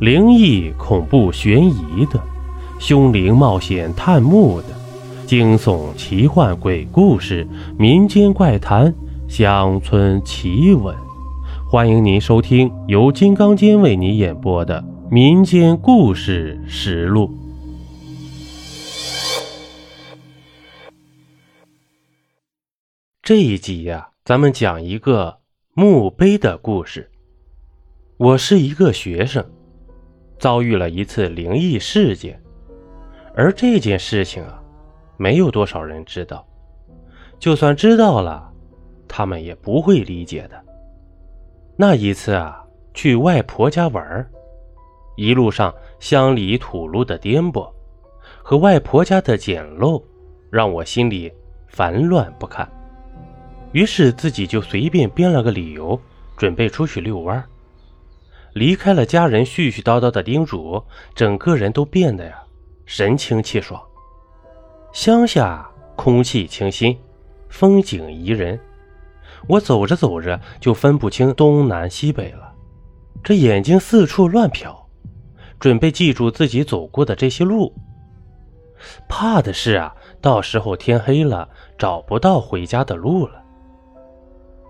灵异、恐怖、悬疑的，凶灵冒险探墓的，惊悚、奇幻、鬼故事、民间怪谈、乡村奇闻，欢迎您收听由金刚间为您演播的《民间故事实录》。这一集呀，咱们讲一个墓碑的故事。我是一个学生。遭遇了一次灵异事件，而这件事情啊，没有多少人知道。就算知道了，他们也不会理解的。那一次啊，去外婆家玩一路上乡里土路的颠簸和外婆家的简陋，让我心里烦乱不堪。于是自己就随便编了个理由，准备出去遛弯。离开了家人絮絮叨叨的叮嘱，整个人都变得呀神清气爽。乡下空气清新，风景宜人。我走着走着就分不清东南西北了，这眼睛四处乱瞟，准备记住自己走过的这些路。怕的是啊，到时候天黑了找不到回家的路了。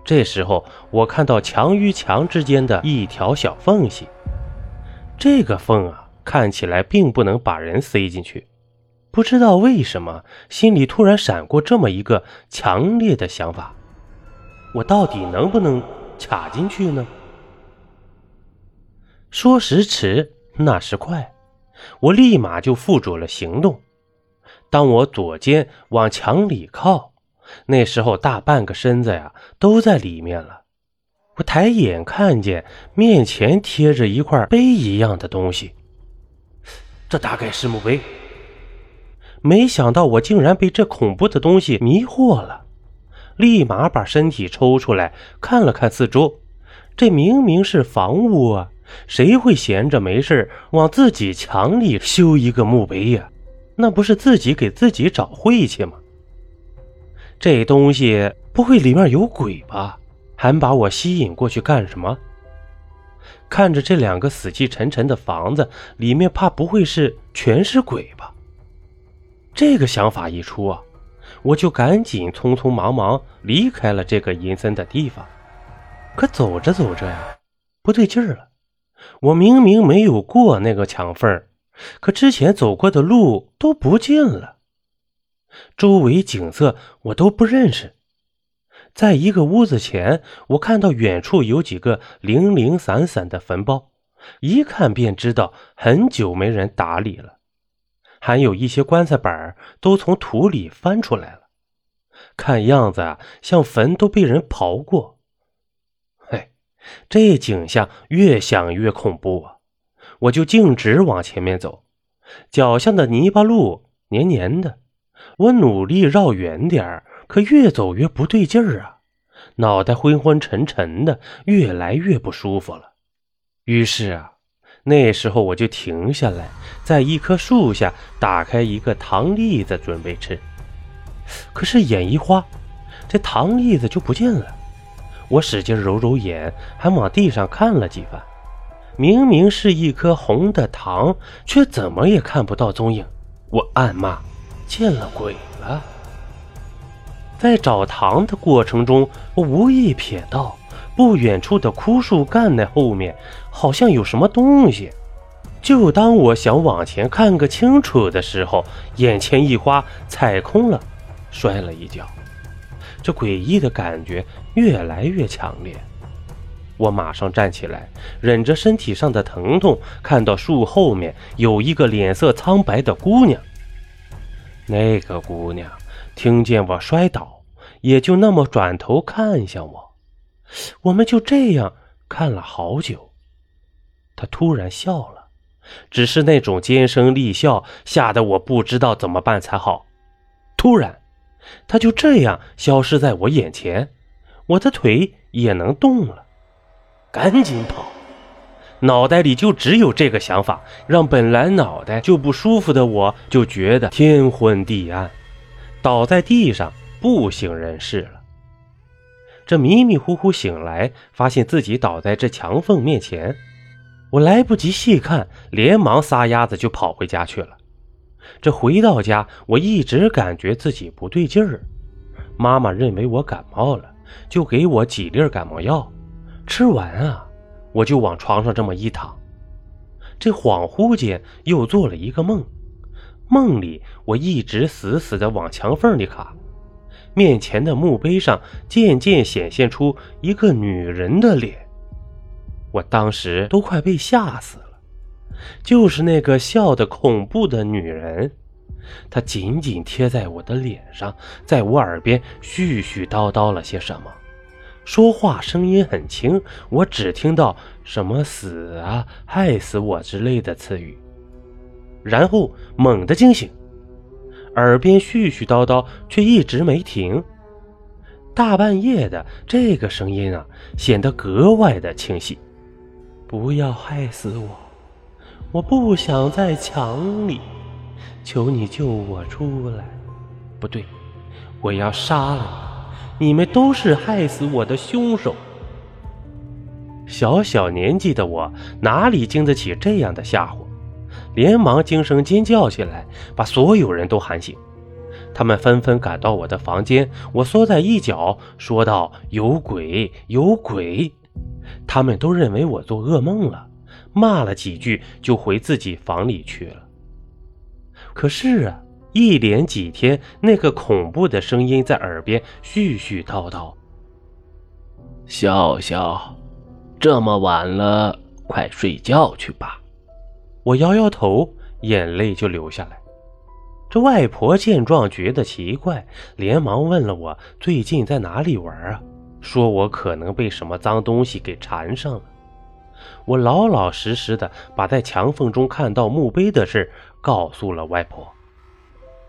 这时候，我看到墙与墙之间的一条小缝隙，这个缝啊，看起来并不能把人塞进去。不知道为什么，心里突然闪过这么一个强烈的想法：我到底能不能卡进去呢？说时迟，那时快，我立马就付诸了行动。当我左肩往墙里靠。那时候大半个身子呀都在里面了，我抬眼看见面前贴着一块碑一样的东西，这大概是墓碑。没想到我竟然被这恐怖的东西迷惑了，立马把身体抽出来看了看四周，这明明是房屋啊，谁会闲着没事往自己墙里修一个墓碑呀？那不是自己给自己找晦气吗？这东西不会里面有鬼吧？还把我吸引过去干什么？看着这两个死气沉沉的房子，里面怕不会是全是鬼吧？这个想法一出啊，我就赶紧匆匆忙忙离开了这个阴森的地方。可走着走着呀，不对劲儿了。我明明没有过那个墙缝，可之前走过的路都不见了。周围景色我都不认识，在一个屋子前，我看到远处有几个零零散散的坟包，一看便知道很久没人打理了。还有一些棺材板都从土里翻出来了，看样子啊，像坟都被人刨过。嘿，这景象越想越恐怖啊！我就径直往前面走，脚下的泥巴路黏黏的。我努力绕远点儿，可越走越不对劲儿啊！脑袋昏昏沉沉的，越来越不舒服了。于是啊，那时候我就停下来，在一棵树下打开一个糖栗子准备吃。可是眼一花，这糖栗子就不见了。我使劲揉揉眼，还往地上看了几番，明明是一颗红的糖，却怎么也看不到踪影。我暗骂。见了鬼了！在找糖的过程中，我无意瞥到不远处的枯树干那后面好像有什么东西。就当我想往前看个清楚的时候，眼前一花，踩空了，摔了一跤。这诡异的感觉越来越强烈，我马上站起来，忍着身体上的疼痛，看到树后面有一个脸色苍白的姑娘。那个姑娘听见我摔倒，也就那么转头看向我，我们就这样看了好久。她突然笑了，只是那种尖声厉笑，吓得我不知道怎么办才好。突然，她就这样消失在我眼前，我的腿也能动了，赶紧跑。脑袋里就只有这个想法，让本来脑袋就不舒服的我，就觉得天昏地暗，倒在地上不省人事了。这迷迷糊糊醒来，发现自己倒在这墙缝面前，我来不及细看，连忙撒丫子就跑回家去了。这回到家，我一直感觉自己不对劲儿。妈妈认为我感冒了，就给我几粒感冒药。吃完啊，我就往床上这么一躺。这恍惚间又做了一个梦，梦里我一直死死地往墙缝里卡，面前的墓碑上渐渐显现出一个女人的脸。我当时都快被吓死了。就是那个笑得恐怖的女人，她紧紧贴在我的脸上，在我耳边絮絮叨叨了些什么，说话声音很轻，我只听到什么“死啊，害死我”之类的词语，然后猛地惊醒，耳边絮絮叨叨却一直没停。大半夜的，这个声音啊，显得格外的清晰。不要害死我。我不想在墙里，求你救我出来。不对，我要杀了你！你们都是害死我的凶手。小小年纪的我哪里经得起这样的吓唬，连忙惊声尖叫起来，把所有人都喊醒。他们纷纷赶到我的房间，我缩在一角，说道：“有鬼，有鬼！”他们都认为我做噩梦了。骂了几句，就回自己房里去了。可是啊，一连几天，那个恐怖的声音在耳边絮絮叨叨：“笑笑，这么晚了，快睡觉去吧。”我摇摇头，眼泪就流下来。这外婆见状觉得奇怪，连忙问了我最近在哪里玩啊，说我可能被什么脏东西给缠上了。我老老实实的把在墙缝中看到墓碑的事告诉了外婆，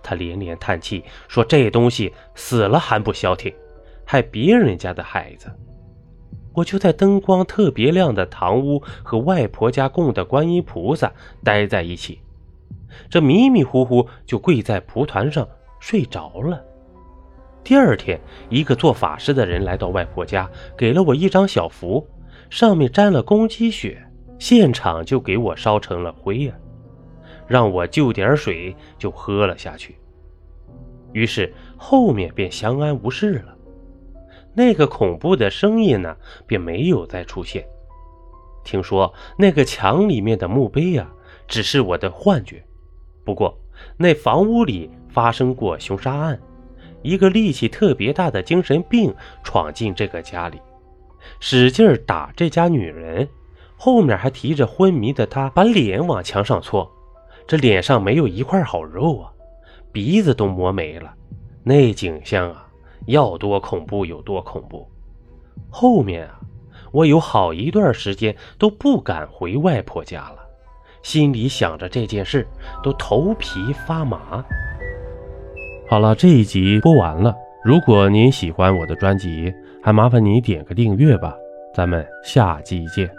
他连连叹气说：“这东西死了还不消停，害别人家的孩子。”我就在灯光特别亮的堂屋和外婆家供的观音菩萨待在一起，这迷迷糊糊就跪在蒲团上睡着了。第二天，一个做法事的人来到外婆家，给了我一张小符。上面沾了公鸡血，现场就给我烧成了灰呀，让我就点水就喝了下去。于是后面便相安无事了，那个恐怖的声音呢，便没有再出现。听说那个墙里面的墓碑呀，只是我的幻觉。不过那房屋里发生过凶杀案，一个力气特别大的精神病闯进这个家里。使劲打这家女人，后面还提着昏迷的她，把脸往墙上搓，这脸上没有一块好肉啊，鼻子都磨没了，那景象啊，要多恐怖有多恐怖。后面啊，我有好一段时间都不敢回外婆家了，心里想着这件事，都头皮发麻。好了，这一集播完了。如果您喜欢我的专辑，还麻烦你点个订阅吧，咱们下集见。